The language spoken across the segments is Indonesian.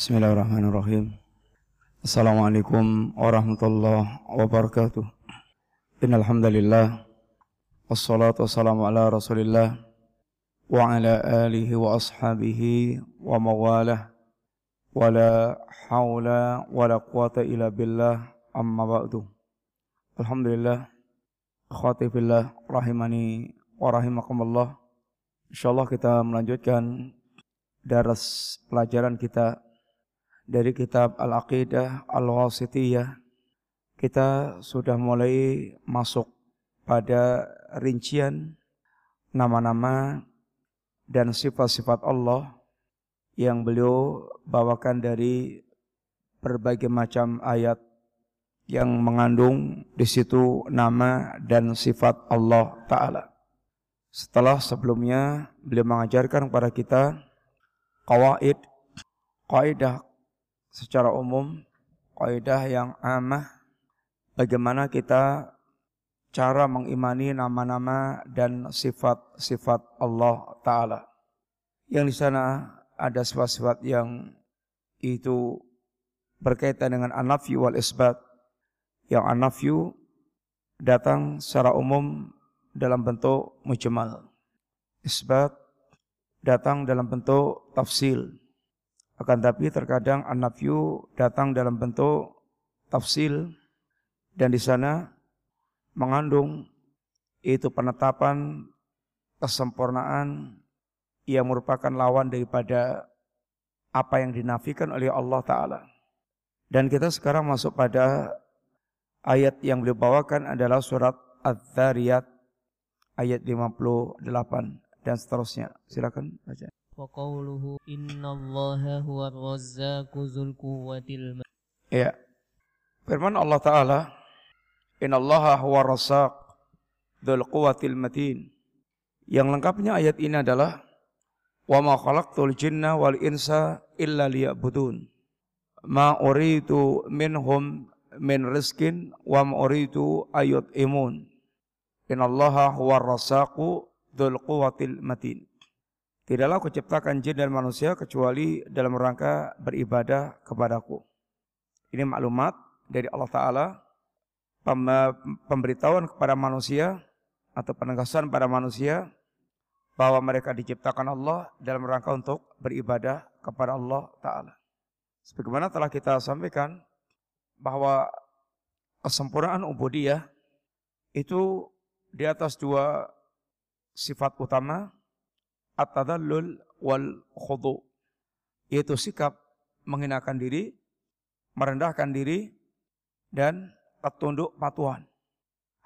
Bismillahirrahmanirrahim. Assalamualaikum warahmatullahi wabarakatuh. Innal hamdalillah wassalatu wassalamu ala Rasulillah wa ala alihi wa ashabihi wa mawalah wala haula wala quwata illa billah amma ba'du. Alhamdulillah akhwati fillah rahimani wa rahimakumullah. Insyaallah kita melanjutkan daras pelajaran kita dari kitab Al-Aqidah Al-Wasitiyah kita sudah mulai masuk pada rincian nama-nama dan sifat-sifat Allah yang beliau bawakan dari berbagai macam ayat yang mengandung di situ nama dan sifat Allah Ta'ala. Setelah sebelumnya beliau mengajarkan kepada kita kawaid, kaidah secara umum kaidah yang amah bagaimana kita cara mengimani nama-nama dan sifat-sifat Allah taala. Yang di sana ada sifat-sifat yang itu berkaitan dengan anafyu wal isbat. Yang anafyu datang secara umum dalam bentuk mujmal. Isbat datang dalam bentuk tafsil. Akan tapi terkadang an-nafyu datang dalam bentuk tafsil dan di sana mengandung itu penetapan kesempurnaan yang merupakan lawan daripada apa yang dinafikan oleh Allah Ta'ala. Dan kita sekarang masuk pada ayat yang beliau bawakan adalah surat Al-Dhariyat ayat 58 dan seterusnya. Silakan baca. وقوله إن الله هو الرزاق ذو القوة Ya. Firman Allah Ta'ala, Inna Allah huwa rasaq dhul quwatil matin. Yang lengkapnya ayat ini adalah, Wa ma khalaqtul jinna wal insa illa liya'budun. Ma uridu minhum min rizkin wa ma uridu ayut imun. Inna Allah huwa rasaqu dhul quwatil matin. Tidaklah aku ciptakan jin dan manusia kecuali dalam rangka beribadah kepadaku. Ini maklumat dari Allah Ta'ala. Pemberitahuan kepada manusia atau penegasan pada manusia bahwa mereka diciptakan Allah dalam rangka untuk beribadah kepada Allah Ta'ala. Sebagaimana telah kita sampaikan bahwa kesempurnaan ubudiyah itu di atas dua sifat utama at-tadallul wal khudu yaitu sikap menghinakan diri, merendahkan diri dan tunduk patuhan.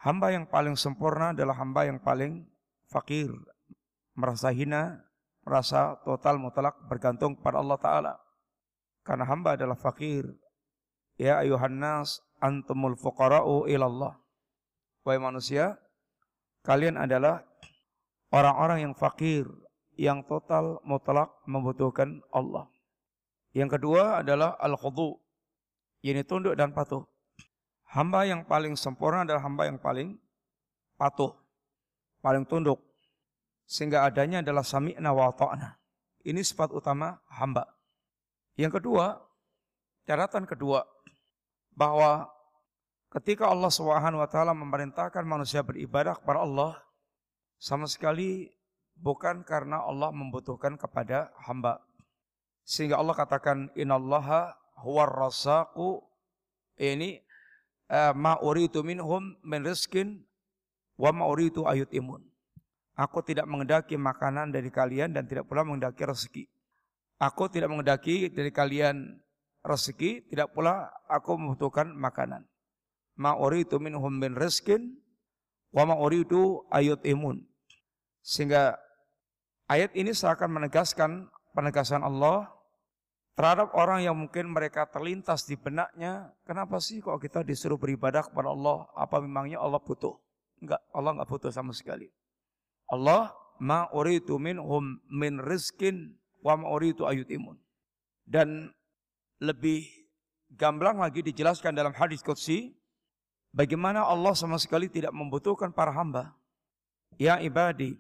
Hamba yang paling sempurna adalah hamba yang paling fakir, merasa hina, merasa total mutlak bergantung pada Allah taala. Karena hamba adalah fakir. Ya ayuhan nas antumul fuqara'u ilallah. Wahai manusia, kalian adalah orang-orang yang fakir, yang total mutlak membutuhkan Allah. Yang kedua adalah al-khudu, ini tunduk dan patuh. Hamba yang paling sempurna adalah hamba yang paling patuh, paling tunduk. Sehingga adanya adalah sami'na wa ta'na. Ini sifat utama hamba. Yang kedua, catatan kedua, bahwa ketika Allah Subhanahu memerintahkan manusia beribadah kepada Allah, sama sekali bukan karena Allah membutuhkan kepada hamba. Sehingga Allah katakan innallaha huwar rasaqu ini uh, ma uritu minhum min rizkin wa ma uritu ayut imun. Aku tidak mengendaki makanan dari kalian dan tidak pula mengendaki rezeki. Aku tidak mengendaki dari kalian rezeki, tidak pula aku membutuhkan makanan. Ma uritu minhum min rizkin wa ma uritu ayut imun. Sehingga Ayat ini seakan menegaskan penegasan Allah terhadap orang yang mungkin mereka terlintas di benaknya, kenapa sih kok kita disuruh beribadah kepada Allah? Apa memangnya Allah butuh? Enggak, Allah enggak butuh sama sekali. Allah ma uritu minhum min rizkin wa ma uritu ayutimun. Dan lebih gamblang lagi dijelaskan dalam hadis qudsi bagaimana Allah sama sekali tidak membutuhkan para hamba. Ya ibadi,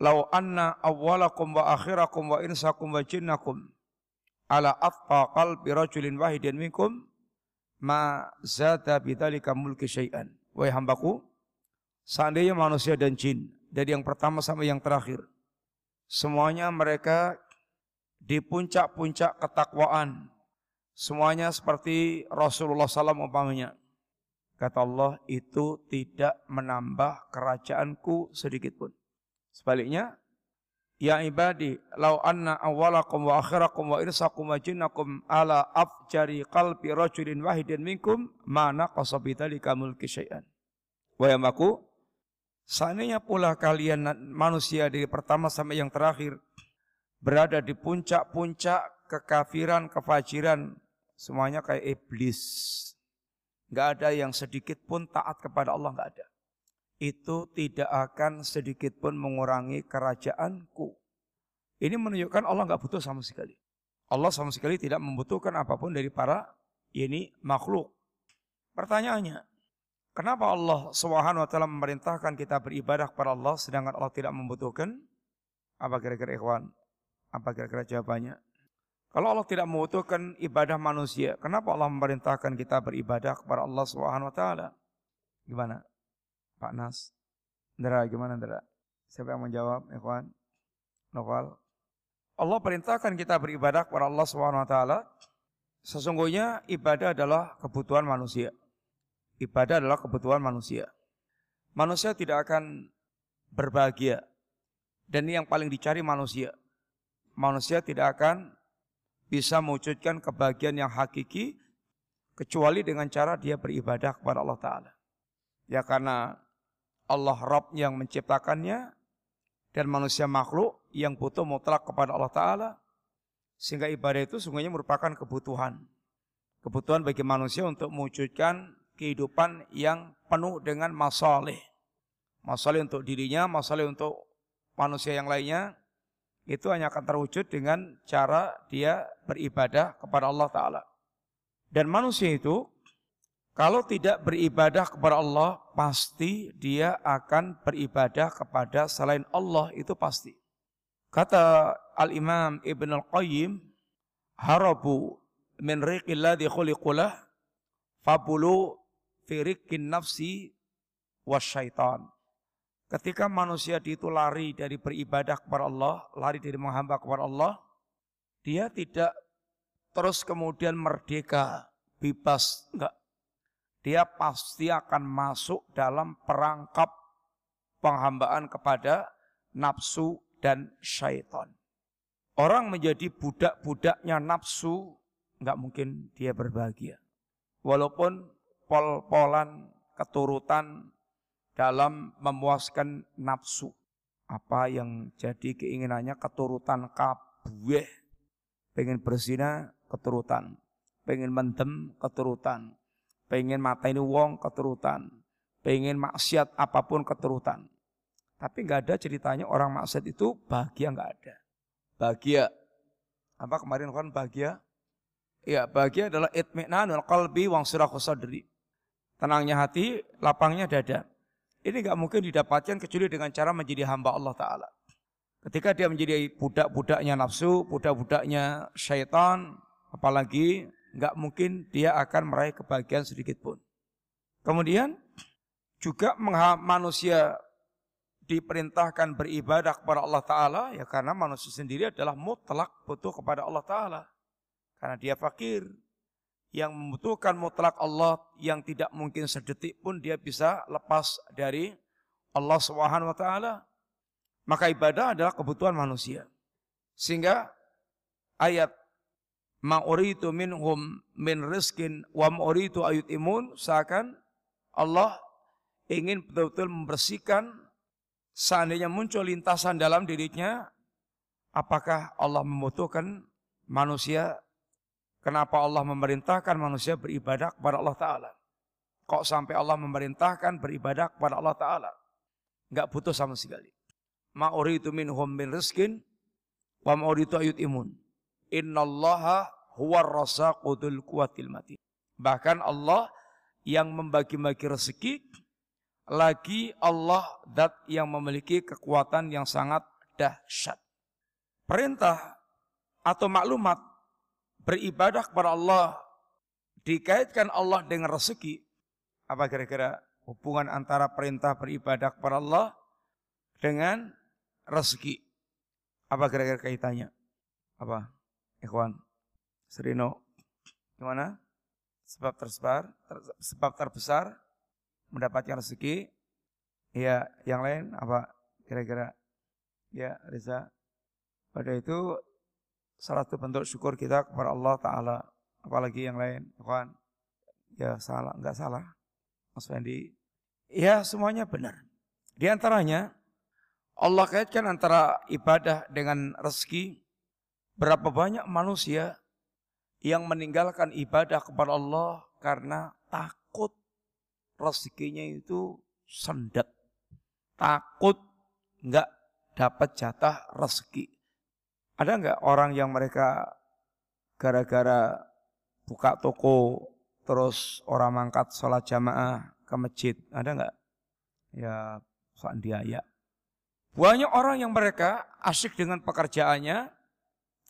Lau anna awwalakum wa akhirakum wa insakum wa jinnakum ala atqa qalbi rajulin wahidin minkum ma zata bidzalika mulki syai'an. Wahai hambaku, seandainya manusia dan jin dari yang pertama sampai yang terakhir semuanya mereka di puncak-puncak ketakwaan. Semuanya seperti Rasulullah SAW umpamanya. Kata Allah, itu tidak menambah kerajaanku sedikit pun. Sebaliknya, Ya ibadi, lau anna awalakum wa akhirakum wa irsakum wa jinnakum ala afjari qalbi rajulin wahidin minkum mana qasabidhalika mulki syai'an. Wa yamaku, seandainya pula kalian manusia dari pertama sampai yang terakhir berada di puncak-puncak kekafiran, kefajiran, semuanya kayak iblis. Gak ada yang sedikit pun taat kepada Allah, gak ada itu tidak akan sedikit pun mengurangi kerajaanku. Ini menunjukkan Allah nggak butuh sama sekali. Allah sama sekali tidak membutuhkan apa pun dari para ini makhluk. Pertanyaannya, kenapa Allah Subhanahu wa taala memerintahkan kita beribadah kepada Allah sedangkan Allah tidak membutuhkan? Apa kira-kira ikhwan? Apa kira-kira jawabannya? Kalau Allah tidak membutuhkan ibadah manusia, kenapa Allah memerintahkan kita beribadah kepada Allah Subhanahu wa taala? Gimana? Pak Nas. Ndra, gimana Ndra? Siapa yang menjawab, ikhwan? Novel. Allah perintahkan kita beribadah kepada Allah taala. Sesungguhnya ibadah adalah kebutuhan manusia. Ibadah adalah kebutuhan manusia. Manusia tidak akan berbahagia. Dan ini yang paling dicari manusia. Manusia tidak akan bisa mewujudkan kebahagiaan yang hakiki kecuali dengan cara dia beribadah kepada Allah Ta'ala. Ya karena Allah Rabb yang menciptakannya dan manusia makhluk yang butuh mutlak kepada Allah Ta'ala. Sehingga ibadah itu sungguhnya merupakan kebutuhan. Kebutuhan bagi manusia untuk mewujudkan kehidupan yang penuh dengan masalah. Masalah untuk dirinya, masalah untuk manusia yang lainnya. Itu hanya akan terwujud dengan cara dia beribadah kepada Allah Ta'ala. Dan manusia itu kalau tidak beribadah kepada Allah, pasti dia akan beribadah kepada selain Allah, itu pasti. Kata Al-Imam Ibn Al-Qayyim, harabu min riqilladhi khuliqulah, fabulu firikin nafsi wasyaitan. Ketika manusia itu lari dari beribadah kepada Allah, lari dari menghamba kepada Allah, dia tidak terus kemudian merdeka, bebas, enggak dia pasti akan masuk dalam perangkap penghambaan kepada nafsu dan syaitan. Orang menjadi budak-budaknya nafsu, nggak mungkin dia berbahagia. Walaupun pol-polan keturutan dalam memuaskan nafsu. Apa yang jadi keinginannya keturutan kabueh. Pengen berzina keturutan. Pengen mendem keturutan pengen mata ini wong keturutan, pengen maksiat apa pun keturutan. Tapi nggak ada ceritanya orang maksiat itu bahagia nggak ada. Bahagia apa kemarin kan bahagia? Ya bahagia adalah itmi'nanul qalbi wang surah sadri. Tenangnya hati, lapangnya dada. Ini nggak mungkin didapatkan kecuali dengan cara menjadi hamba Allah Ta'ala. Ketika dia menjadi budak-budaknya nafsu, budak-budaknya syaitan, apalagi nggak mungkin dia akan meraih kebahagiaan sedikit pun. Kemudian juga manusia diperintahkan beribadah kepada Allah Ta'ala ya karena manusia sendiri adalah mutlak butuh kepada Allah Ta'ala. Karena dia fakir. Yang membutuhkan mutlak Allah yang tidak mungkin sedetik pun dia bisa lepas dari Allah Subhanahu wa taala. Maka ibadah adalah kebutuhan manusia. Sehingga ayat ma uritu minhum min rizkin wa ma uritu ayut imun seakan Allah ingin betul-betul membersihkan seandainya muncul lintasan dalam dirinya apakah Allah membutuhkan manusia? Kenapa Allah memerintahkan manusia beribadah kepada Allah taala? Kok sampai Allah memerintahkan beribadah kepada Allah taala? Enggak butuh sama sekali. Ma uritu minhum min rizkin wa ma uritu ayut imun Innallaha huwar rasaqudul kuwatil mati. Bahkan Allah yang membagi-bagi rezeki lagi Allah dat yang memiliki kekuatan yang sangat dahsyat. Perintah atau maklumat beribadah kepada Allah dikaitkan Allah dengan rezeki, apa kira-kira hubungan antara perintah beribadah kepada Allah dengan rezeki? Apa kira-kira kaitannya? Apa? Ikhwan, Serino, gimana? Sebab terbesar, ter, sebab terbesar mendapatkan rezeki. Ya, yang lain apa kira-kira? Ya, Riza. Pada itu salah satu bentuk syukur kita kepada Allah Ta'ala. Apalagi yang lain, ikhwan. Ya salah, enggak salah. Mas Fendi. Ya semuanya benar. Di antaranya, Allah kaitkan antara ibadah dengan rezeki. Berapa banyak manusia yang meninggalkan ibadah kepada Allah karena takut rezekinya itu sendat. Takut enggak dapat jatah rezeki. Ada enggak orang yang mereka gara-gara buka toko terus orang mangkat sholat jamaah ke masjid? Ada enggak? Ya, ya. Banyak orang yang mereka asik dengan pekerjaannya,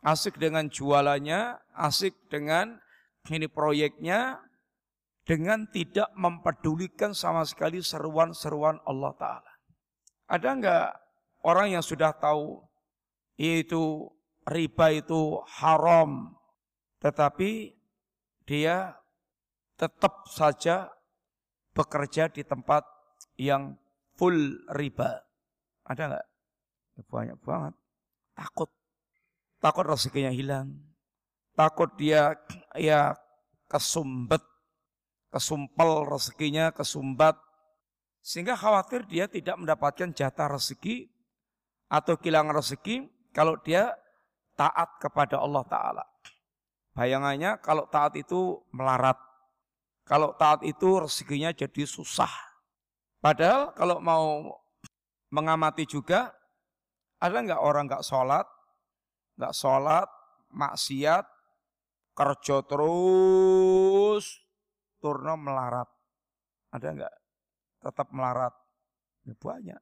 asik dengan jualannya, asik dengan ini proyeknya, dengan tidak mempedulikan sama sekali seruan-seruan Allah Ta'ala. Ada enggak orang yang sudah tahu yaitu riba itu haram, tetapi dia tetap saja bekerja di tempat yang full riba. Ada nggak? Ya, banyak banget. Takut. Takut rezekinya hilang. Takut dia ya kesumbet, kesumpel rezekinya, kesumbat. Sehingga khawatir dia tidak mendapatkan jatah rezeki atau kehilangan rezeki kalau dia taat kepada Allah Ta'ala. Bayangannya kalau taat itu melarat. Kalau taat itu rezekinya jadi susah. Padahal kalau mau mengamati juga, ada nggak orang nggak sholat, nggak sholat, maksiat, kerja terus, turno melarat. Ada nggak? Tetap melarat. Ya, banyak.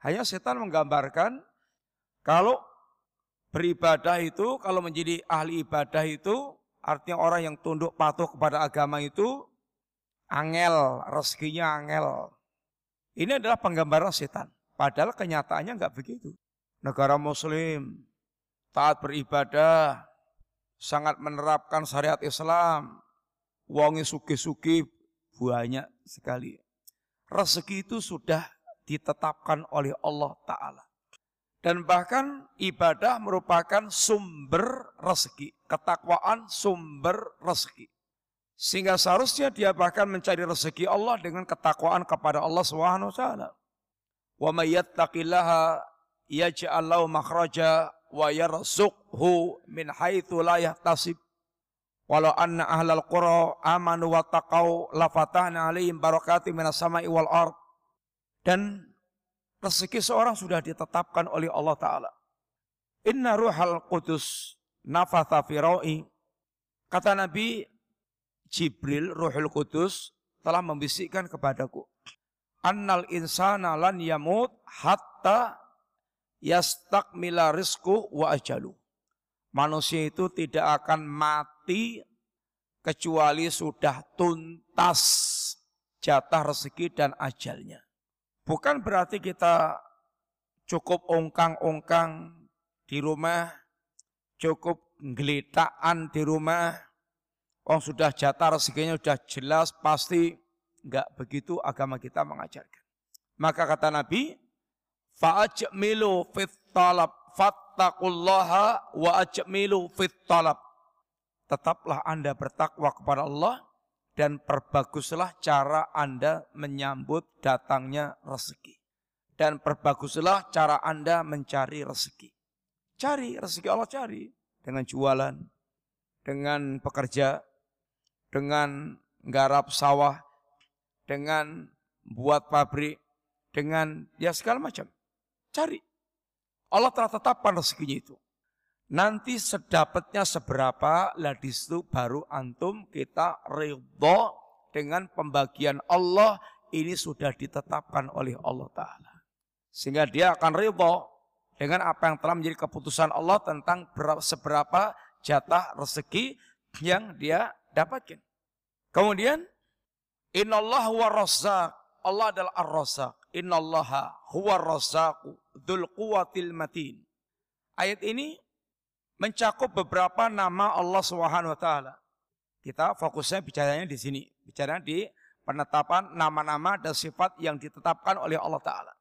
Hanya setan menggambarkan kalau beribadah itu, kalau menjadi ahli ibadah itu, artinya orang yang tunduk patuh kepada agama itu, angel, rezekinya angel. Ini adalah penggambaran setan. Padahal kenyataannya enggak begitu. Negara muslim, taat beribadah, sangat menerapkan syariat Islam, wongi suki-suki banyak sekali. Rezeki itu sudah ditetapkan oleh Allah Ta'ala. Dan bahkan ibadah merupakan sumber rezeki. Ketakwaan sumber rezeki. Sehingga seharusnya dia bahkan mencari rezeki Allah dengan ketakwaan kepada Allah Subhanahu wa taala. Wa may yattaqillaha yaj'al lahu makhraja wa yarzuqhu min haitsu la yahtasib. Walau anna ahlal qura amanu wa taqau la fatahna alaihim barakatin minas sama'i wal ard. Dan Rezeki seorang sudah ditetapkan oleh Allah Ta'ala. Inna ruhal qudus nafatha firai. Kata Nabi Jibril, ruhul qudus, telah membisikkan kepadaku. Annal insana lan yamut hatta yastakmila rizku wa ajalu. Manusia itu tidak akan mati kecuali sudah tuntas jatah rezeki dan ajalnya. Bukan berarti kita cukup ongkang-ongkang di rumah, cukup gelitaan di rumah, oh sudah jatah rezekinya sudah jelas, pasti enggak begitu agama kita mengajarkan. Maka kata Nabi, fa'ajmilu fit talab fattaqullaha wa ajmilu fit talab. Tetaplah Anda bertakwa kepada Allah dan perbaguslah cara Anda menyambut datangnya rezeki. Dan perbaguslah cara Anda mencari rezeki. Cari rezeki Allah cari dengan jualan, dengan pekerja, dengan garap sawah, dengan buat pabrik, dengan ya segala macam. Cari. Allah telah tetapkan rezekinya itu. Nanti sedapatnya seberapa, lah di baru antum kita ridho dengan pembagian Allah ini sudah ditetapkan oleh Allah Ta'ala. Sehingga dia akan ridho dengan apa yang telah menjadi keputusan Allah tentang seberapa jatah rezeki yang dia dapatkan. Kemudian huwa razzaq. Allah adalah ar-razzaq. Innallaha huwa razzaqu dzul quwwatil matin. Ayat ini mencakup beberapa nama Allah Subhanahu wa taala. Kita fokusnya bicaranya di sini, bicara di penetapan nama-nama dan sifat yang ditetapkan oleh Allah taala.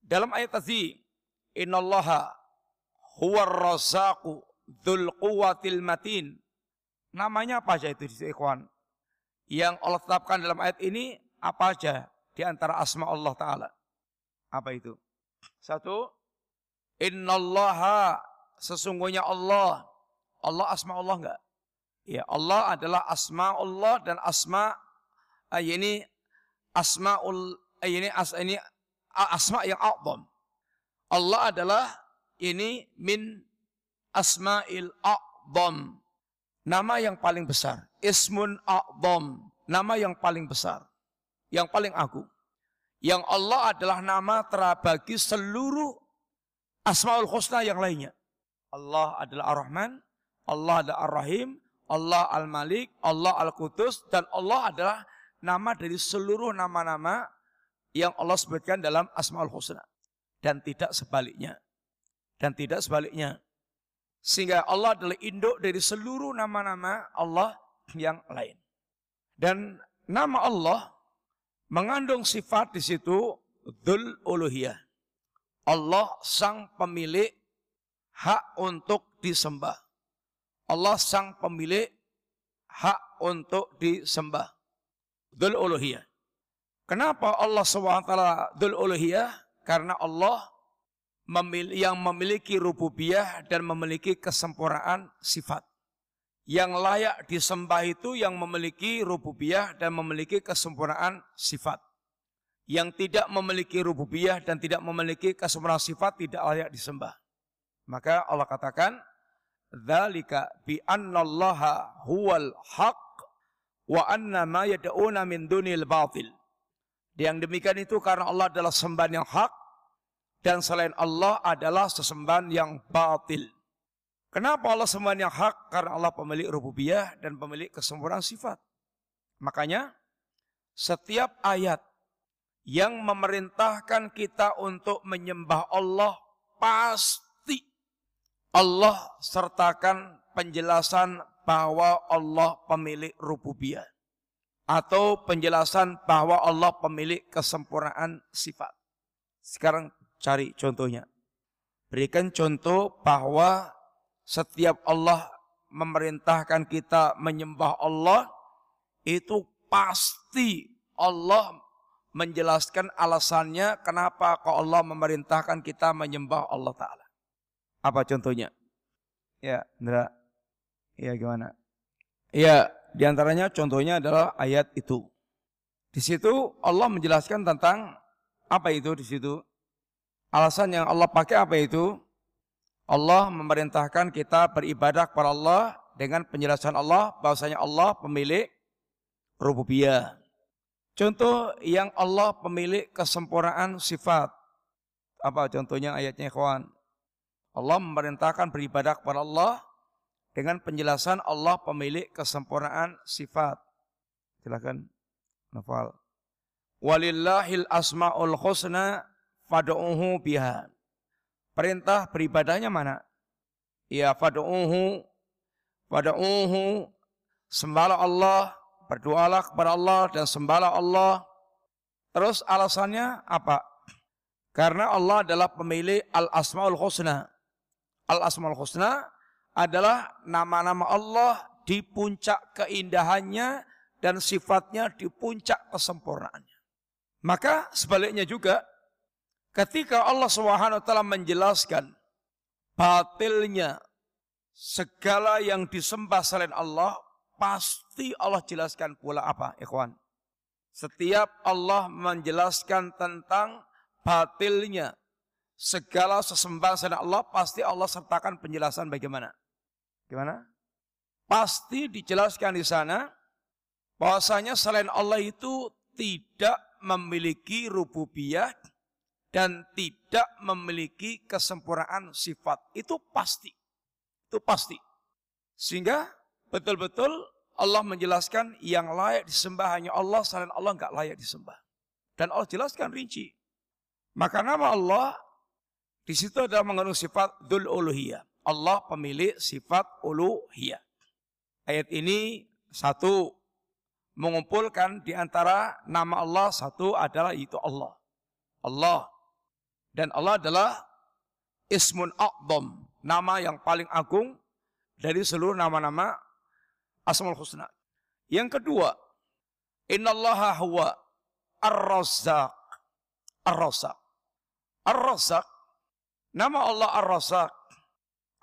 Dalam ayat tadi, innallaha huwar razzaqu dzul quwwatil matin. Namanya apa aja itu di ikhwan? Yang Allah tetapkan dalam ayat ini apa aja di antara asma Allah taala? Apa itu? Satu, innallaha sesungguhnya Allah. Allah asma Allah enggak? Ya, Allah adalah asma Allah dan asma uh, ini asmaul uh, ini as ini asma yang a'zam. Allah adalah ini min asma'il a'zam. Nama yang paling besar. Ismun a'zam. Nama yang paling besar. Yang paling agung. Yang Allah adalah nama terabagi seluruh asma'ul husna yang lainnya. Allah adalah Ar-Rahman, Allah adalah Ar-Rahim, Allah Al-Malik, Allah Al-Qudus, dan Allah adalah nama dari seluruh nama-nama yang Allah sebutkan dalam Asmaul Husna. Dan tidak sebaliknya. Dan tidak sebaliknya. Sehingga Allah adalah induk dari seluruh nama-nama Allah yang lain. Dan nama Allah mengandung sifat di situ Dhul Uluhiyah. Allah sang pemilik hak untuk disembah. Allah sang pemilik hak untuk disembah. Dhul uluhiyah. Kenapa Allah SWT dhul uluhiyah? Karena Allah yang memiliki rububiyah dan memiliki kesempurnaan sifat. Yang layak disembah itu yang memiliki rububiyah dan memiliki kesempurnaan sifat. Yang tidak memiliki rububiyah dan tidak memiliki kesempurnaan sifat tidak layak disembah. Maka Allah katakan, "Dzalika bi annallaha huwal haq wa anna ma yad'una min batil." Yang demikian itu karena Allah adalah sembahan yang hak dan selain Allah adalah sesembahan yang batil. Kenapa Allah sembahan yang hak? Karena Allah pemilik rububiyah dan pemilik kesempurnaan sifat. Makanya setiap ayat yang memerintahkan kita untuk menyembah Allah pasti Allah sertakan penjelasan bahwa Allah pemilik rububiyah atau penjelasan bahwa Allah pemilik kesempurnaan sifat. Sekarang cari contohnya. Berikan contoh bahwa setiap Allah memerintahkan kita menyembah Allah itu pasti Allah menjelaskan alasannya kenapa kok Allah memerintahkan kita menyembah Allah Ta'ala. Apa contohnya? Ya, Indra. Ya, gimana? Ya, di antaranya contohnya adalah ayat itu. Di situ Allah menjelaskan tentang apa itu di situ. Alasan yang Allah pakai apa itu? Allah memerintahkan kita beribadah kepada Allah dengan penjelasan Allah bahwasanya Allah pemilik rububiyah. Contoh yang Allah pemilik kesempurnaan sifat. Apa contohnya ayatnya kawan? Allah memerintahkan beribadah kepada Allah dengan penjelasan Allah pemilik kesempurnaan sifat. Silakan Nafal. Walillahil asmaul husna fad'uhu biha. Perintah beribadahnya mana? Ya fad'uhu fad'uhu sembahlah Allah, berdoalah kepada Allah dan sembahlah Allah. Terus alasannya apa? Karena Allah adalah pemilik al-asmaul husna. Al-Asmaul Husna adalah nama-nama Allah di puncak keindahannya dan sifatnya di puncak kesempurnaannya. Maka sebaliknya juga ketika Allah SWT menjelaskan batilnya segala yang disembah selain Allah, pasti Allah jelaskan pula apa, ikhwan? Setiap Allah menjelaskan tentang batilnya segala sesembahan selain Allah pasti Allah sertakan penjelasan bagaimana. Gimana? Pasti dijelaskan di sana bahwasanya selain Allah itu tidak memiliki rububiyah dan tidak memiliki kesempurnaan sifat. Itu pasti. Itu pasti. Sehingga betul-betul Allah menjelaskan yang layak disembah hanya Allah, selain Allah nggak layak disembah. Dan Allah jelaskan rinci. Maka nama Allah di situ adalah mengandung sifat dul uluhiyah. Allah pemilik sifat uluhiyah. Ayat ini satu mengumpulkan di antara nama Allah satu adalah itu Allah. Allah. Dan Allah adalah ismun a'dham, nama yang paling agung dari seluruh nama-nama Asmaul Husna. Yang kedua, innallaha huwa ar-razzaq. Ar-razzaq. Ar-razzaq nama Allah Ar-Razzaq.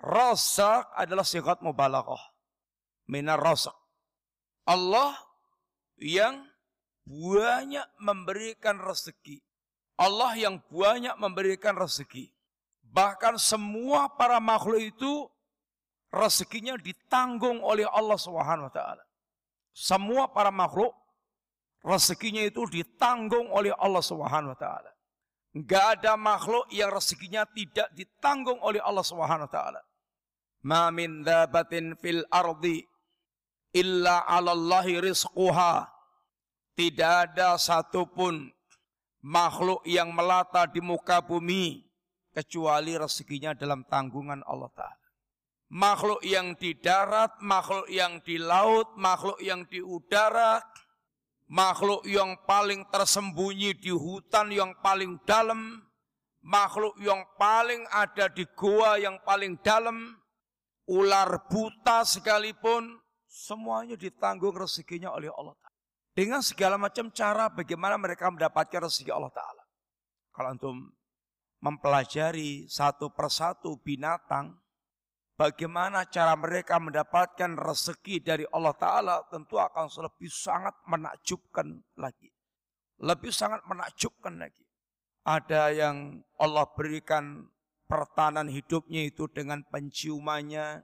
Razzaq adalah sigat mubalaghah minar rasak. Allah yang banyak memberikan rezeki. Allah yang banyak memberikan rezeki. Bahkan semua para makhluk itu rezekinya ditanggung oleh Allah Subhanahu wa taala. Semua para makhluk rezekinya itu ditanggung oleh Allah Subhanahu wa taala. Enggak ada makhluk yang rezekinya tidak ditanggung oleh Allah Subhanahu wa taala. Ma min dabatin fil ardi illa 'alallahi rizquha. Tidak ada satupun makhluk yang melata di muka bumi kecuali rezekinya dalam tanggungan Allah Ta'ala. Makhluk yang di darat, makhluk yang di laut, makhluk yang di udara, makhluk yang paling tersembunyi di hutan yang paling dalam, makhluk yang paling ada di gua yang paling dalam, ular buta sekalipun, Semuanya ditanggung rezekinya oleh Allah Ta'ala. Dengan segala macam cara bagaimana mereka mendapatkan rezeki Allah Ta'ala. Kalau antum mempelajari satu persatu binatang, bagaimana cara mereka mendapatkan rezeki dari Allah Ta'ala tentu akan lebih sangat menakjubkan lagi. Lebih sangat menakjubkan lagi. Ada yang Allah berikan pertahanan hidupnya itu dengan penciumannya,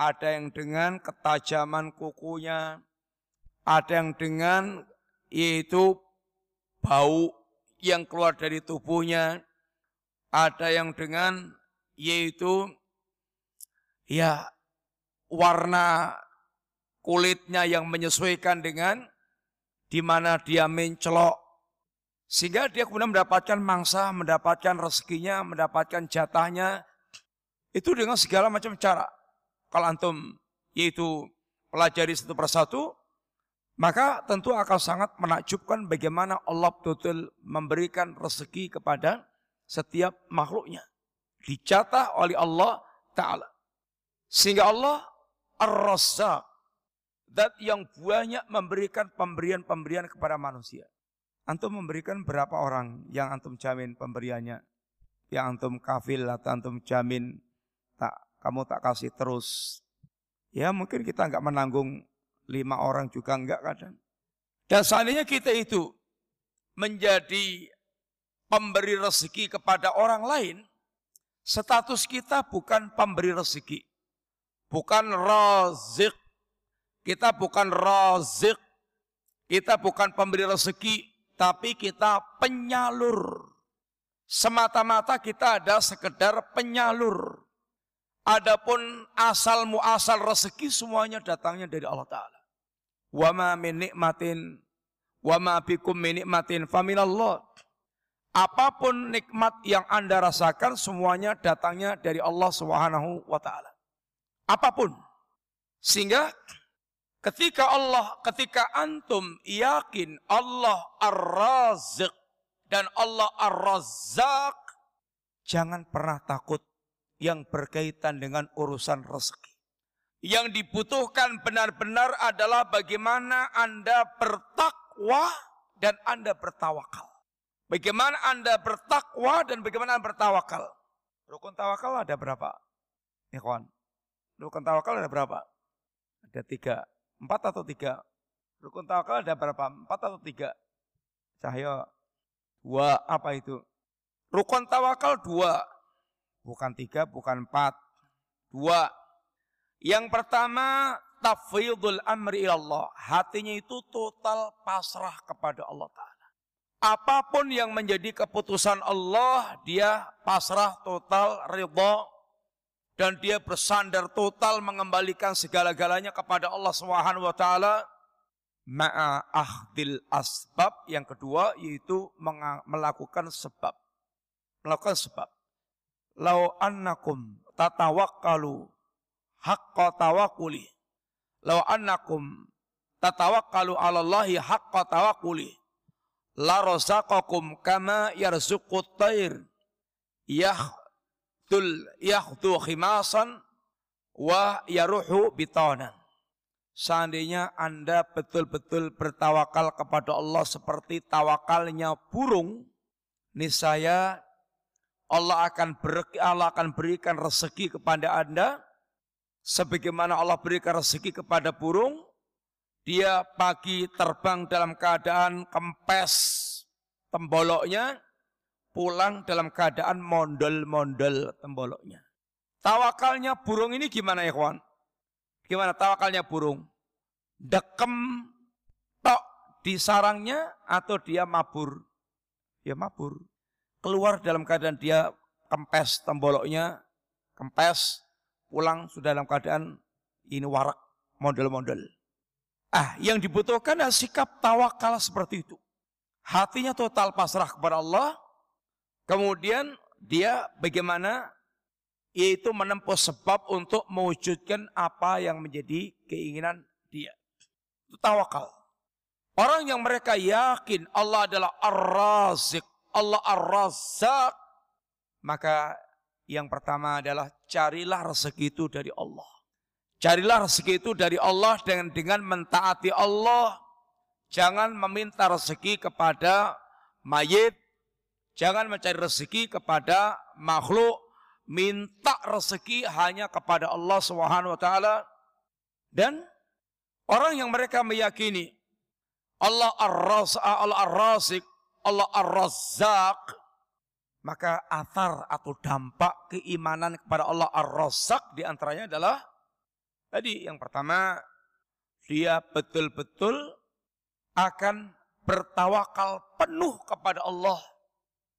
ada yang dengan ketajaman kukunya, ada yang dengan yaitu bau yang keluar dari tubuhnya, ada yang dengan yaitu ya warna kulitnya yang menyesuaikan dengan di mana dia mencelok. Sehingga dia kemudian mendapatkan mangsa, mendapatkan rezekinya, mendapatkan jatahnya. Itu dengan segala macam cara. Kalau antum yaitu pelajari satu persatu, maka tentu akan sangat menakjubkan bagaimana Allah betul memberikan rezeki kepada setiap makhluknya. Dicatat oleh Allah Ta'ala. Sehingga Allah Ar-Razzaq. Yang banyak memberikan pemberian-pemberian kepada manusia. Antum memberikan berapa orang yang antum jamin pemberiannya? Yang antum kafil atau antum jamin tak kamu tak kasih terus. Ya mungkin kita nggak menanggung lima orang juga nggak kadang. Dan seandainya kita itu menjadi pemberi rezeki kepada orang lain, status kita bukan pemberi rezeki. Bukan razik. Kita bukan razik. Kita bukan pemberi rezeki, tapi kita penyalur. Semata-mata kita ada sekedar penyalur. Adapun asal muasal rezeki semuanya datangnya dari Allah Ta'ala. Wa ma min nikmatin wa ma bikum min nikmatin faminallah. Apa pun nikmat yang Anda rasakan semuanya datangnya dari Allah Subhanahu wa taala. Apa pun. Sehingga ketika Allah, ketika antum yakin Allah Ar-Raziq dan Allah Ar-Razzaq, jangan pernah takut yang berkaitan dengan urusan rezeki. Yang dibutuhkan benar-benar adalah bagaimana Anda bertakwa dan Anda bertawakal. Bagaimana Anda bertakwa dan bagaimana Anda bertawakal. Rukun tawakal ada berapa? Ya kawan. Rukun tawakal ada berapa? Ada tiga. Empat atau tiga? Rukun tawakal ada berapa? Empat atau tiga? Cahaya. Dua. Apa itu? Rukun tawakal dua. Bukan tiga, bukan empat. Dua. Yang pertama, tafwidul amri Allah. Hatinya itu total pasrah kepada Allah Ta'ala. Apa pun yang menjadi keputusan Allah, dia pasrah total ridha dan dia bersandar total mengembalikan segala-galanya kepada Allah Subhanahu wa taala ma'a asbab yang kedua yaitu melakukan sebab melakukan sebab lau annakum tatawakkalu haqqa tawakkuli lau annakum tatawakkalu 'ala Allahi haqqa tawakkuli la razaqakum kama yarzuqut tayr yah tul yakhdu khimasan wa yaruhu bitanan. Seandainya Anda betul-betul bertawakal kepada Allah seperti tawakalnya burung, niscaya Allah akan ber, Allah akan berikan rezeki kepada Anda sebagaimana Allah berikan rezeki kepada burung. Dia pagi terbang dalam keadaan kempes temboloknya, pulang dalam keadaan mondol-mondol temboloknya. Tawakalnya burung ini gimana ya kawan? Gimana tawakalnya burung? Dekem tok di sarangnya atau dia mabur? Ya mabur. Keluar dalam keadaan dia kempes temboloknya, kempes, pulang sudah dalam keadaan ini warak, mondol-mondol. Ah, yang dibutuhkan adalah sikap tawakal seperti itu. Hatinya total pasrah kepada Allah, Kemudian dia bagaimana yaitu menempuh sebab untuk mewujudkan apa yang menjadi keinginan dia. Itu tawakal. Orang yang mereka yakin Allah adalah Ar-Razik, Allah Ar-Razak, maka yang pertama adalah carilah rezeki itu dari Allah. Carilah rezeki itu dari Allah dengan dengan mentaati Allah. Jangan meminta rezeki kepada mayit, Jangan mencari rezeki kepada makhluk, minta rezeki hanya kepada Allah Subhanahu wa taala. Dan orang yang mereka meyakini Allah Ar-Razzaq, Allah Ar-Razik, Allah Ar-Razzaq, maka atar atau dampak keimanan kepada Allah Ar-Razzaq di antaranya adalah tadi yang pertama dia betul-betul akan bertawakal penuh kepada Allah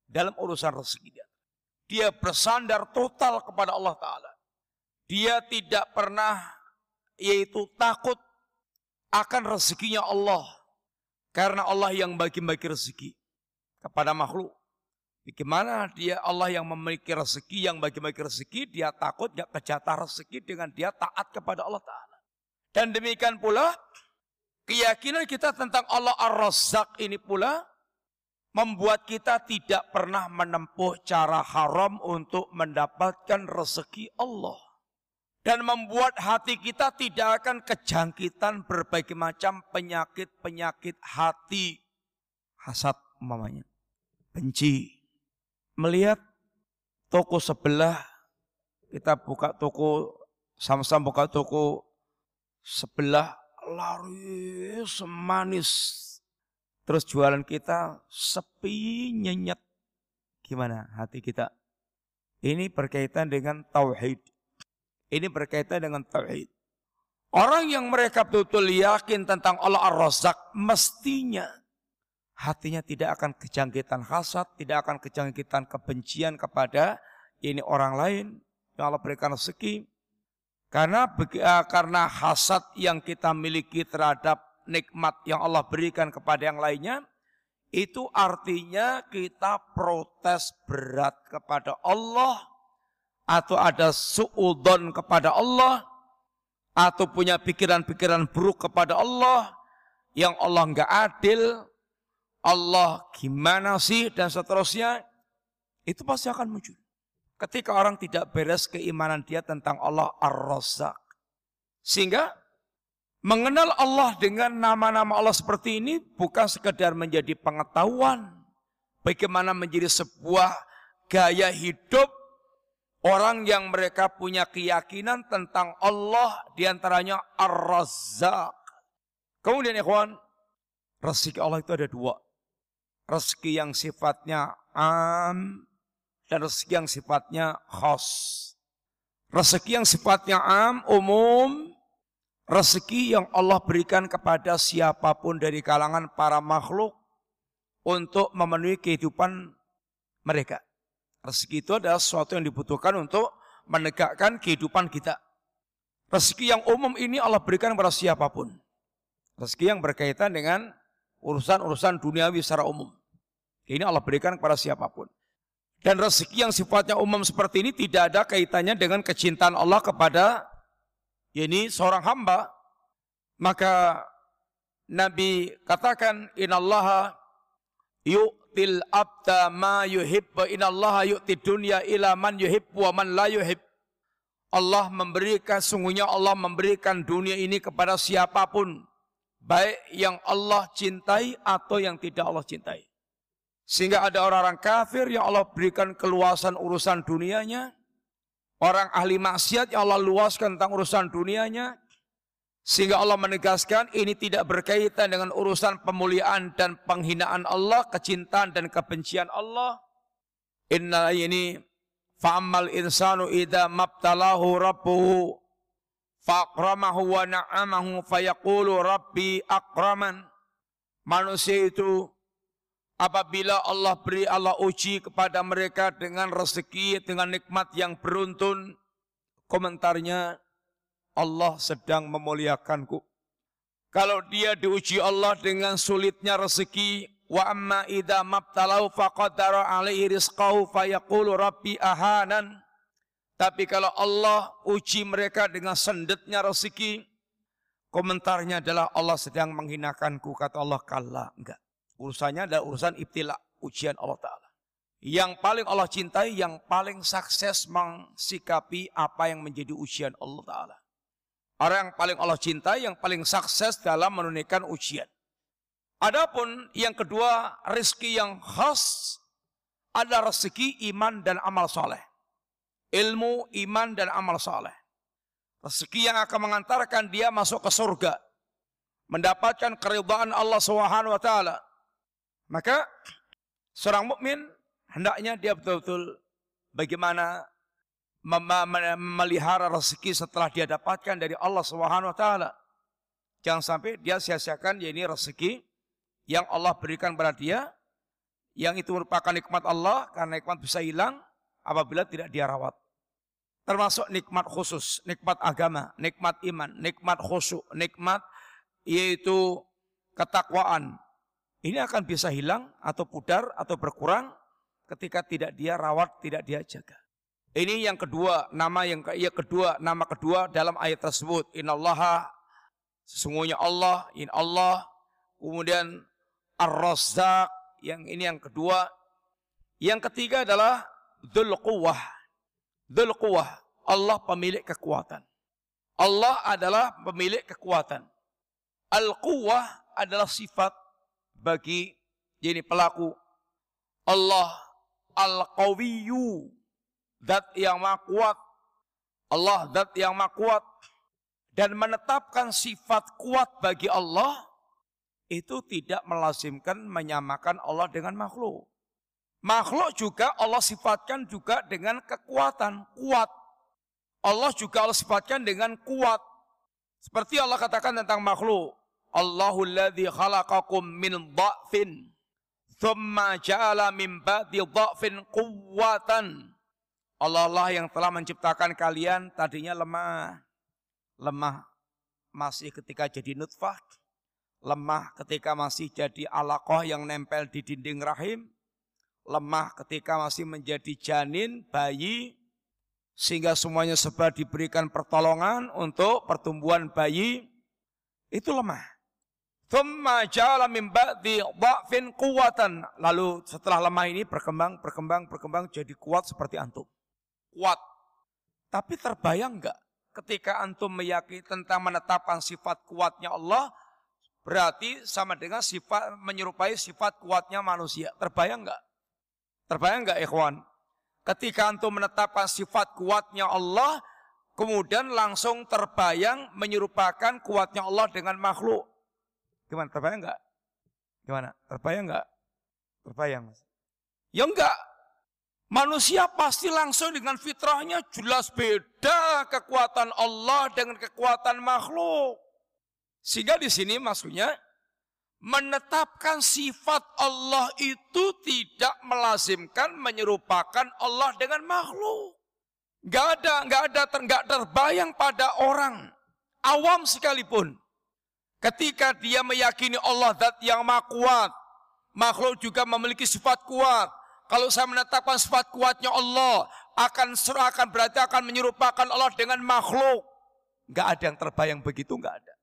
dalam urusan rezeki dia. Dia bersandar total kepada Allah Ta'ala. Dia tidak pernah yaitu takut akan rezekinya Allah. Karena Allah yang bagi-bagi rezeki kepada makhluk. Bagaimana dia Allah yang memiliki rezeki, yang bagi-bagi rezeki, dia takut gak kejatah rezeki dengan dia taat kepada Allah Ta'ala. Dan demikian pula, keyakinan kita tentang Allah Ar-Razzaq ini pula, membuat kita tidak pernah menempuh cara haram untuk mendapatkan rezeki Allah. Dan membuat hati kita tidak akan kejangkitan berbagai macam penyakit-penyakit hati. Hasad mamanya. Benci. Melihat toko sebelah, kita buka toko, sama-sama buka toko sebelah, lari semanis Terus jualan kita sepi nyenyet. Gimana hati kita? Ini berkaitan dengan tauhid. Ini berkaitan dengan tauhid. Orang yang mereka betul-betul yakin tentang Allah Ar-Razak mestinya hatinya tidak akan kejangkitan hasad, tidak akan kejangkitan kebencian kepada ini orang lain yang Allah berikan rezeki. Karena eh, karena hasad yang kita miliki terhadap nikmat yang Allah berikan kepada yang lainnya, itu artinya kita protes berat kepada Allah, atau ada suudon kepada Allah, atau punya pikiran-pikiran buruk kepada Allah, yang Allah nggak adil, Allah gimana sih, dan seterusnya, itu pasti akan muncul. Ketika orang tidak beres keimanan dia tentang Allah Ar-Razzaq. Sehingga Mengenal Allah dengan nama-nama Allah seperti ini bukan sekedar menjadi pengetahuan. Bagaimana menjadi sebuah gaya hidup orang yang mereka punya keyakinan tentang Allah di antaranya Ar-Razzaq. Kemudian ikhwan, rezeki Allah itu ada dua. Rezeki yang sifatnya am dan rezeki yang sifatnya khas. Rezeki yang sifatnya am, umum, rezeki yang Allah berikan kepada siapa pun dari kalangan para makhluk untuk memenuhi kehidupan mereka. Rezeki itu adalah sesuatu yang dibutuhkan untuk menegakkan kehidupan kita. Rezeki yang umum ini Allah berikan kepada siapa pun. Rezeki yang berkaitan dengan urusan-urusan duniawi secara umum. Ini Allah berikan kepada siapa pun. Dan rezeki yang sifatnya umum seperti ini tidak ada kaitannya dengan kecintaan Allah kepada ini seorang hamba. Maka Nabi katakan inallaha yu'til abda ma yuhib wa inallaha yu'ti dunya ila man yuhib wa man la yuhib. Allah memberikan sungguhnya Allah memberikan dunia ini kepada siapa pun baik yang Allah cintai atau yang tidak Allah cintai. Sehingga ada orang-orang kafir yang Allah berikan keluasan urusan dunianya. Orang ahli maksiat yang Allah luaskan tentang urusan dunianya. Sehingga Allah menegaskan ini tidak berkaitan dengan urusan pemuliaan dan penghinaan Allah, kecintaan dan kebencian Allah. Inna ini fa'amal insanu idha mabtalahu rabbuhu faqramahu wa na'amahu fayaqulu rabbi akraman. Manusia itu apabila Allah beri Allah uji kepada mereka dengan rezeki, dengan nikmat yang beruntun, komentarnya Allah sedang memuliakanku. Kalau dia diuji Allah dengan sulitnya rezeki, wa amma idza mabtalau faqadara alaihi rizqahu fayaqulu rabbi ahanan. Tapi kalau Allah uji mereka dengan sendetnya rezeki, komentarnya adalah Allah sedang menghinakanku. Kata Allah, kalla, enggak. Urusannya adalah urusan ibtila, ujian Allah Ta'ala. Yang paling Allah cintai, yang paling sukses mensikapi apa yang menjadi ujian Allah Ta'ala. Orang yang paling Allah cintai, yang paling sukses dalam menunaikan ujian. Adapun yang kedua, rezeki yang khas adalah rezeki iman dan amal soleh. Ilmu, iman, dan amal soleh. Rezeki yang akan mengantarkan dia masuk ke surga. Mendapatkan keridhaan Allah Subhanahu wa taala. Maka seorang mukmin hendaknya dia betul-betul bagaimana memelihara rezeki setelah dia dapatkan dari Allah Subhanahu wa taala. Jangan sampai dia sia-siakan ya ini rezeki yang Allah berikan kepada dia yang itu merupakan nikmat Allah karena nikmat bisa hilang apabila tidak dia rawat. Termasuk nikmat khusus, nikmat agama, nikmat iman, nikmat khusyuk, nikmat yaitu ketakwaan, ini akan bisa hilang atau pudar atau berkurang ketika tidak dia rawat, tidak dia jaga. Ini yang kedua, nama yang ya kedua, nama kedua dalam ayat tersebut. Innallaha sesungguhnya Allah, in Allah. Kemudian Ar-Razzaq, yang ini yang kedua. Yang ketiga adalah Dzul Quwwah. Dzul Quwwah, Allah pemilik kekuatan. Allah adalah pemilik kekuatan. Al-Quwwah adalah sifat bagi jadi pelaku Allah Al-Qawiyyu zat yang maha Allah zat yang maha dan menetapkan sifat kuat bagi Allah itu tidak melazimkan menyamakan Allah dengan makhluk. Makhluk juga Allah sifatkan juga dengan kekuatan, kuat. Allah juga Allah sifatkan dengan kuat. Seperti Allah katakan tentang makhluk. Allahul ladzi khalaqakum min dha'fin thumma ja'ala min ba'di dha'fin quwwatan. Allah Allah yang telah menciptakan kalian tadinya lemah. Lemah masih ketika jadi nutfah. Lemah ketika masih jadi alaqah yang nempel di dinding rahim. Lemah ketika masih menjadi janin, bayi. Sehingga semuanya sebab diberikan pertolongan untuk pertumbuhan bayi. Itu lemah. Thumma jala min ba'di dha'fin kuwatan. Lalu setelah lemah ini berkembang, berkembang, berkembang jadi kuat seperti antum. Kuat. Tapi terbayang enggak ketika antum meyakini tentang menetapkan sifat kuatnya Allah, berarti sama dengan sifat menyerupai sifat kuatnya manusia. Terbayang enggak? Terbayang enggak ikhwan? Ketika antum menetapkan sifat kuatnya Allah, kemudian langsung terbayang menyerupakan kuatnya Allah dengan makhluk. Gimana? Terbayang enggak? Gimana? Terbayang enggak? Terbayang, Mas. Ya enggak. Manusia pasti langsung dengan fitrahnya jelas beda kekuatan Allah dengan kekuatan makhluk. Sehingga di sini maksudnya menetapkan sifat Allah itu tidak melazimkan menyerupakan Allah dengan makhluk. Nggak ada, nggak ada, ter, nggak terbayang pada orang awam sekalipun. Ketika dia meyakini Allah dat yang maha kuat, makhluk juga memiliki sifat kuat. Kalau saya menetapkan sifat kuatnya Allah, akan akan berarti akan menyerupakan Allah dengan makhluk. Nggak ada yang terbayang begitu, nggak ada.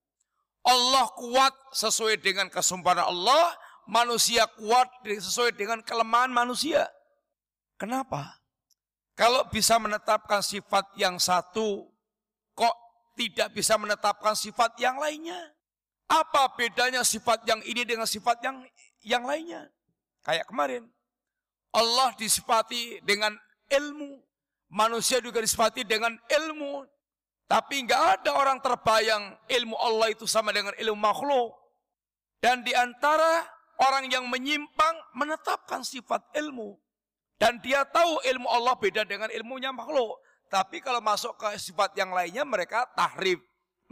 Allah kuat sesuai dengan kesempurnaan Allah, manusia kuat sesuai dengan kelemahan manusia. Kenapa? Kalau bisa menetapkan sifat yang satu, kok tidak bisa menetapkan sifat yang lainnya? Apa bedanya sifat yang ini dengan sifat yang yang lainnya? Kayak kemarin, Allah disifati dengan ilmu, manusia juga disifati dengan ilmu, tapi nggak ada orang terbayang ilmu Allah itu sama dengan ilmu makhluk. Dan di antara orang yang menyimpang menetapkan sifat ilmu. Dan dia tahu ilmu Allah beda dengan ilmunya makhluk. Tapi kalau masuk ke sifat yang lainnya mereka tahrif.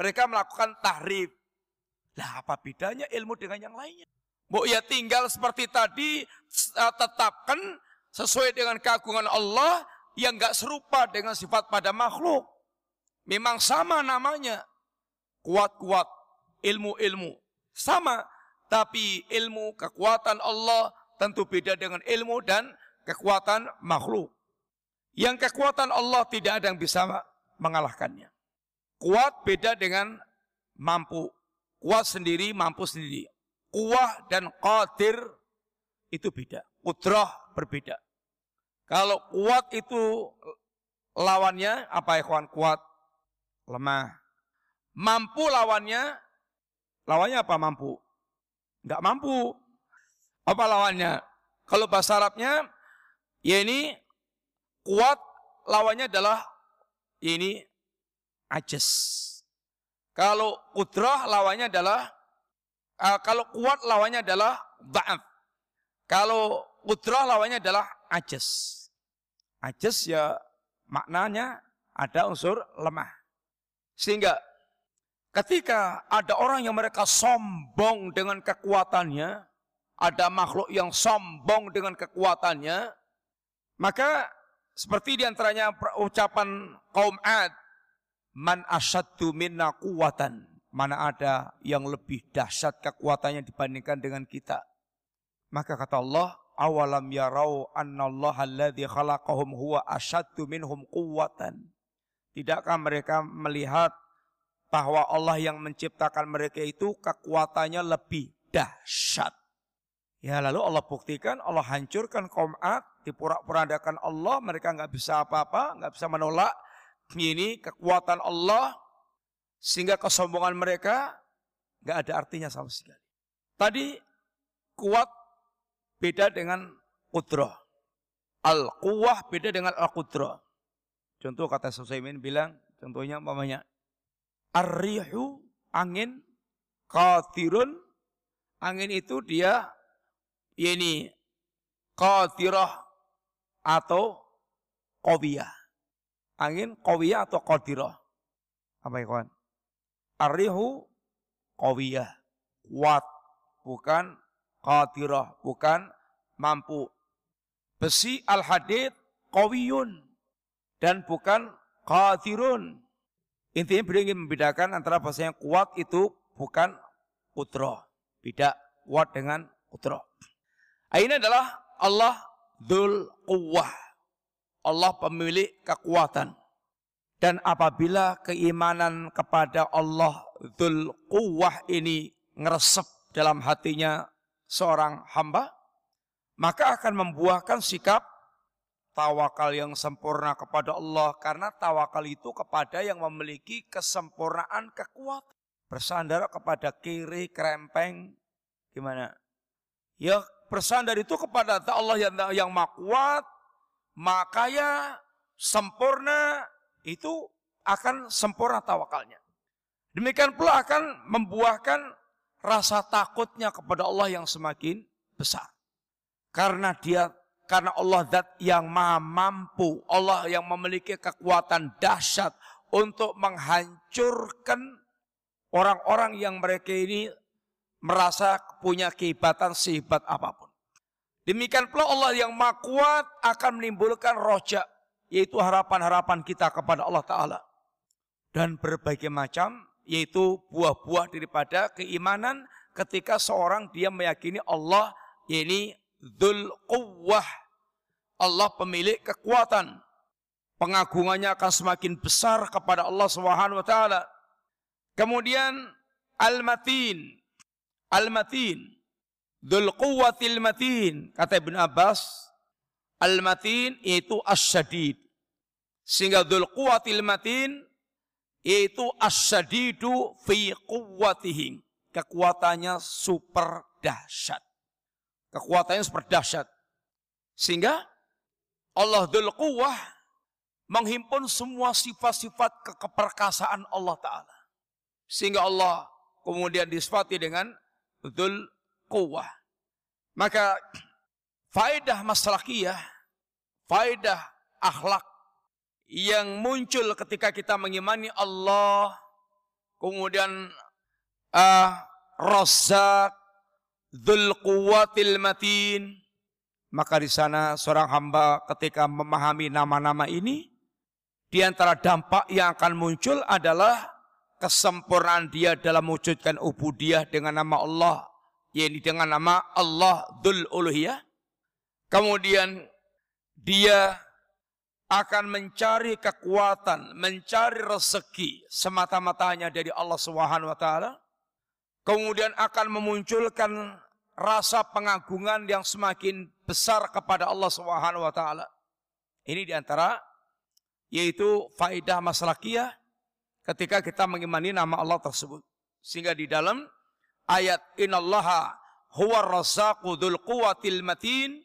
Mereka melakukan tahrif. Lah apa bedanya ilmu dengan yang lainnya? Bu ya tinggal seperti tadi eh, tetapkan sesuai dengan keagungan Allah yang nggak serupa dengan sifat pada makhluk. Memang sama namanya. Kuat-kuat. Ilmu-ilmu. Sama. Tapi ilmu kekuatan Allah tentu beda dengan ilmu dan kekuatan makhluk. Yang kekuatan Allah tidak ada yang bisa mengalahkannya. Kuat beda dengan mampu. Kuat sendiri, mampu sendiri. Kuah dan qadir itu beda. Kudrah berbeda. Kalau kuat itu lawannya apa kawan kuat? lemah. Mampu lawannya, lawannya apa mampu? Enggak mampu. Apa lawannya? Kalau bahasa Arabnya, ya ini kuat lawannya adalah ya ini ajes. Kalau kudrah lawannya adalah uh, kalau kuat lawannya adalah da'af. Kalau kudrah lawannya adalah ajes. Ajes ya maknanya ada unsur lemah. Sehingga ketika ada orang yang mereka sombong dengan kekuatannya, ada makhluk yang sombong dengan kekuatannya, maka seperti di antaranya ucapan kaum Ad, man asyaddu minna kuwatan, mana ada yang lebih dahsyat kekuatannya dibandingkan dengan kita. Maka kata Allah, awalam yarau annallaha alladhi khalaqahum huwa asyaddu minhum kuwatan. Tidakkah mereka melihat bahwa Allah yang menciptakan mereka itu kekuatannya lebih dahsyat. Ya lalu Allah buktikan, Allah hancurkan kaum Ad, dipurak-purandakan Allah, mereka nggak bisa apa-apa, nggak bisa menolak ini kekuatan Allah, sehingga kesombongan mereka nggak ada artinya sama sekali. Tadi kuat beda dengan kudroh. Al-quwah beda dengan al-kudroh. Contoh kata Susaimin bilang, contohnya umpamanya Arrihu angin qatirun angin itu dia ini qatirah atau qawiyah. Angin qawiyah atau qadirah. Apa ya kawan? Arrihu qawiyah. Kuat. Bukan qadirah. Bukan mampu. Besi al-hadid qawiyun dan bukan qadirun. Intinya beliau ingin membedakan antara bahasa yang kuat itu bukan kudroh. Beda kuat dengan kudroh. Ini adalah Allah Dhul Quwwah. Allah pemilik kekuatan. Dan apabila keimanan kepada Allah Dhul Quwwah ini ngeresep dalam hatinya seorang hamba, maka akan membuahkan sikap tawakal yang sempurna kepada Allah karena tawakal itu kepada yang memiliki kesempurnaan kekuatan. Bersandar kepada kiri krempeng gimana? Ya bersandar itu kepada Allah yang yang kuat, makaya sempurna itu akan sempurna tawakalnya. Demikian pula akan membuahkan rasa takutnya kepada Allah yang semakin besar. Karena dia karena Allah zat yang maha mampu. Allah yang memiliki kekuatan dahsyat untuk menghancurkan orang-orang yang mereka ini merasa punya kehebatan sehebat apa pun. Demikian pula Allah yang maha akan menimbulkan rojak yaitu harapan-harapan kita kepada Allah Ta'ala. Dan berbagai macam, yaitu buah-buah daripada keimanan ketika seorang dia meyakini Allah, ini Dhul Quwwah. Allah pemilik kekuatan. Pengagungannya akan semakin besar kepada Allah Subhanahu wa taala. Kemudian Al-Matin. Al-Matin. Dhul Quwwatil Matin. Kata Ibn Abbas, Al-Matin itu asyadid. Sehingga Dhul Quwwatil Matin itu asyadidu fi quwwatihim. Kekuatannya super dahsyat. Kekuatannya super dahsyat. Sehingga Allah Dhul Quwwah menghimpun semua sifat-sifat keperkasaan Allah Ta'ala. Sehingga Allah kemudian disifati dengan Dhul Quwwah. Maka faedah masalahiyah, faedah akhlak yang muncul ketika kita mengimani Allah, kemudian uh, Razak, Dhul Matin. Maka di sana seorang hamba ketika memahami nama-nama ini, di antara dampak yang akan muncul adalah kesempurnaan dia dalam mewujudkan ubudiyah dengan nama Allah, yaitu dengan nama Allah Dhul Uluhiyah. Kemudian dia akan mencari kekuatan, mencari rezeki semata-matanya dari Allah Subhanahu wa taala. Kemudian akan memunculkan rasa pengagungan yang semakin besar kepada Allah Subhanahu wa taala. Ini di antara yaitu faidah masalahiyah ketika kita mengimani nama Allah tersebut. Sehingga di dalam ayat innallaha huwa razzaqu dzul quwwatil matin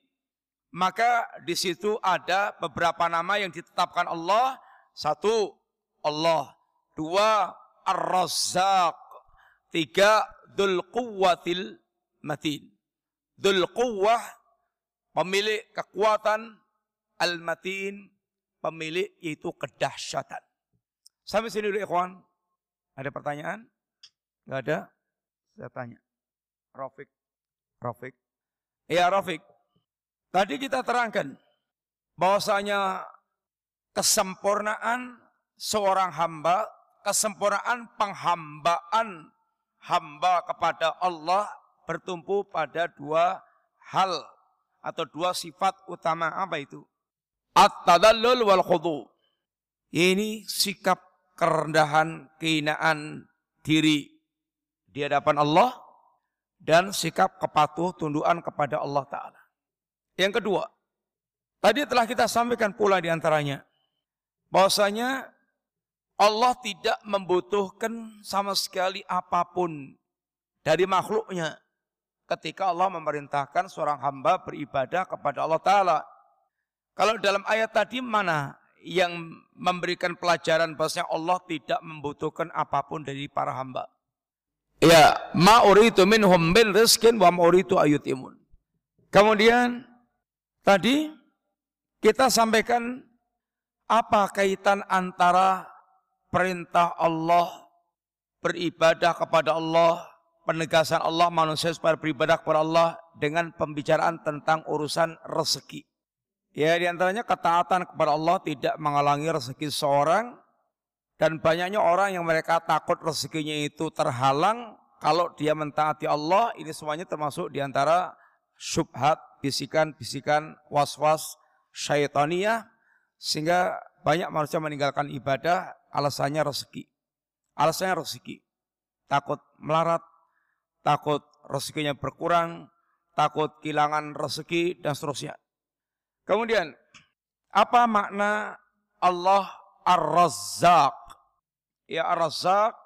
maka di situ ada beberapa nama yang ditetapkan Allah. Satu, Allah. Dua, Ar-Razzaq. Tiga, Dhul Quwwatil matin. Dhul quwwah, pemilik kekuatan. Al-matin, pemilik yaitu kedahsyatan. Sampai sini dulu ikhwan. Ada pertanyaan? Gak ada? Saya tanya. Rafiq. Rafiq. Iya Rafiq. Tadi kita terangkan bahwasanya kesempurnaan seorang hamba, kesempurnaan penghambaan hamba kepada Allah bertumpu pada dua hal atau dua sifat utama apa itu? At-tadallul wal khudu. Ini sikap kerendahan, kehinaan diri di hadapan Allah dan sikap kepatuh tunduan kepada Allah Ta'ala. Yang kedua, tadi telah kita sampaikan pula di antaranya bahwasanya Allah tidak membutuhkan sama sekali apa pun dari makhluknya ketika Allah memerintahkan seorang hamba beribadah kepada Allah Ta'ala. Kalau dalam ayat tadi mana yang memberikan pelajaran bahwasanya Allah tidak membutuhkan apa pun dari para hamba? Ya, ma uritu minhum min rizkin wa ma uritu ayutimun. Kemudian tadi kita sampaikan apa kaitan antara perintah Allah beribadah kepada Allah penegasan Allah manusia supaya beribadah kepada Allah dengan pembicaraan tentang urusan rezeki. Ya di antaranya ketaatan kepada Allah tidak menghalangi rezeki seorang dan banyaknya orang yang mereka takut rezekinya itu terhalang kalau dia mentaati Allah ini semuanya termasuk di antara syubhat, bisikan-bisikan was-was syaitaniyah sehingga banyak manusia meninggalkan ibadah alasannya rezeki. Alasannya rezeki. Takut melarat, takut rezekinya berkurang, takut kehilangan rezeki dan seterusnya. Kemudian apa makna Allah Ar-Razzaq? Ya Ar-Razzaq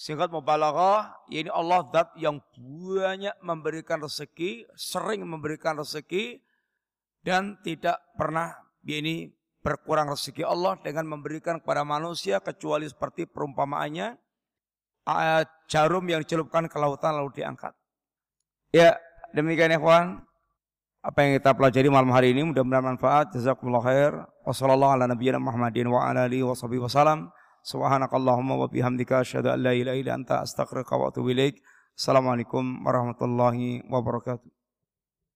singkat mubalaghah, ini Allah zat yang banyak memberikan rezeki, sering memberikan rezeki dan tidak pernah ini berkurang rezeki Allah dengan memberikan kepada manusia kecuali seperti perumpamaannya jarum yang dicelupkan ke lautan lalu diangkat. Ya, demikian ya kawan. Apa yang kita pelajari malam hari ini mudah-mudahan manfaat. Jazakumullah khair. Wassalamualaikum warahmatullahi wabarakatuh. Subhanakallahumma wa bihamdika asyhadu an la ilaha illa anta astaghfiruka wa atubu ilaik. Assalamualaikum warahmatullahi wabarakatuh.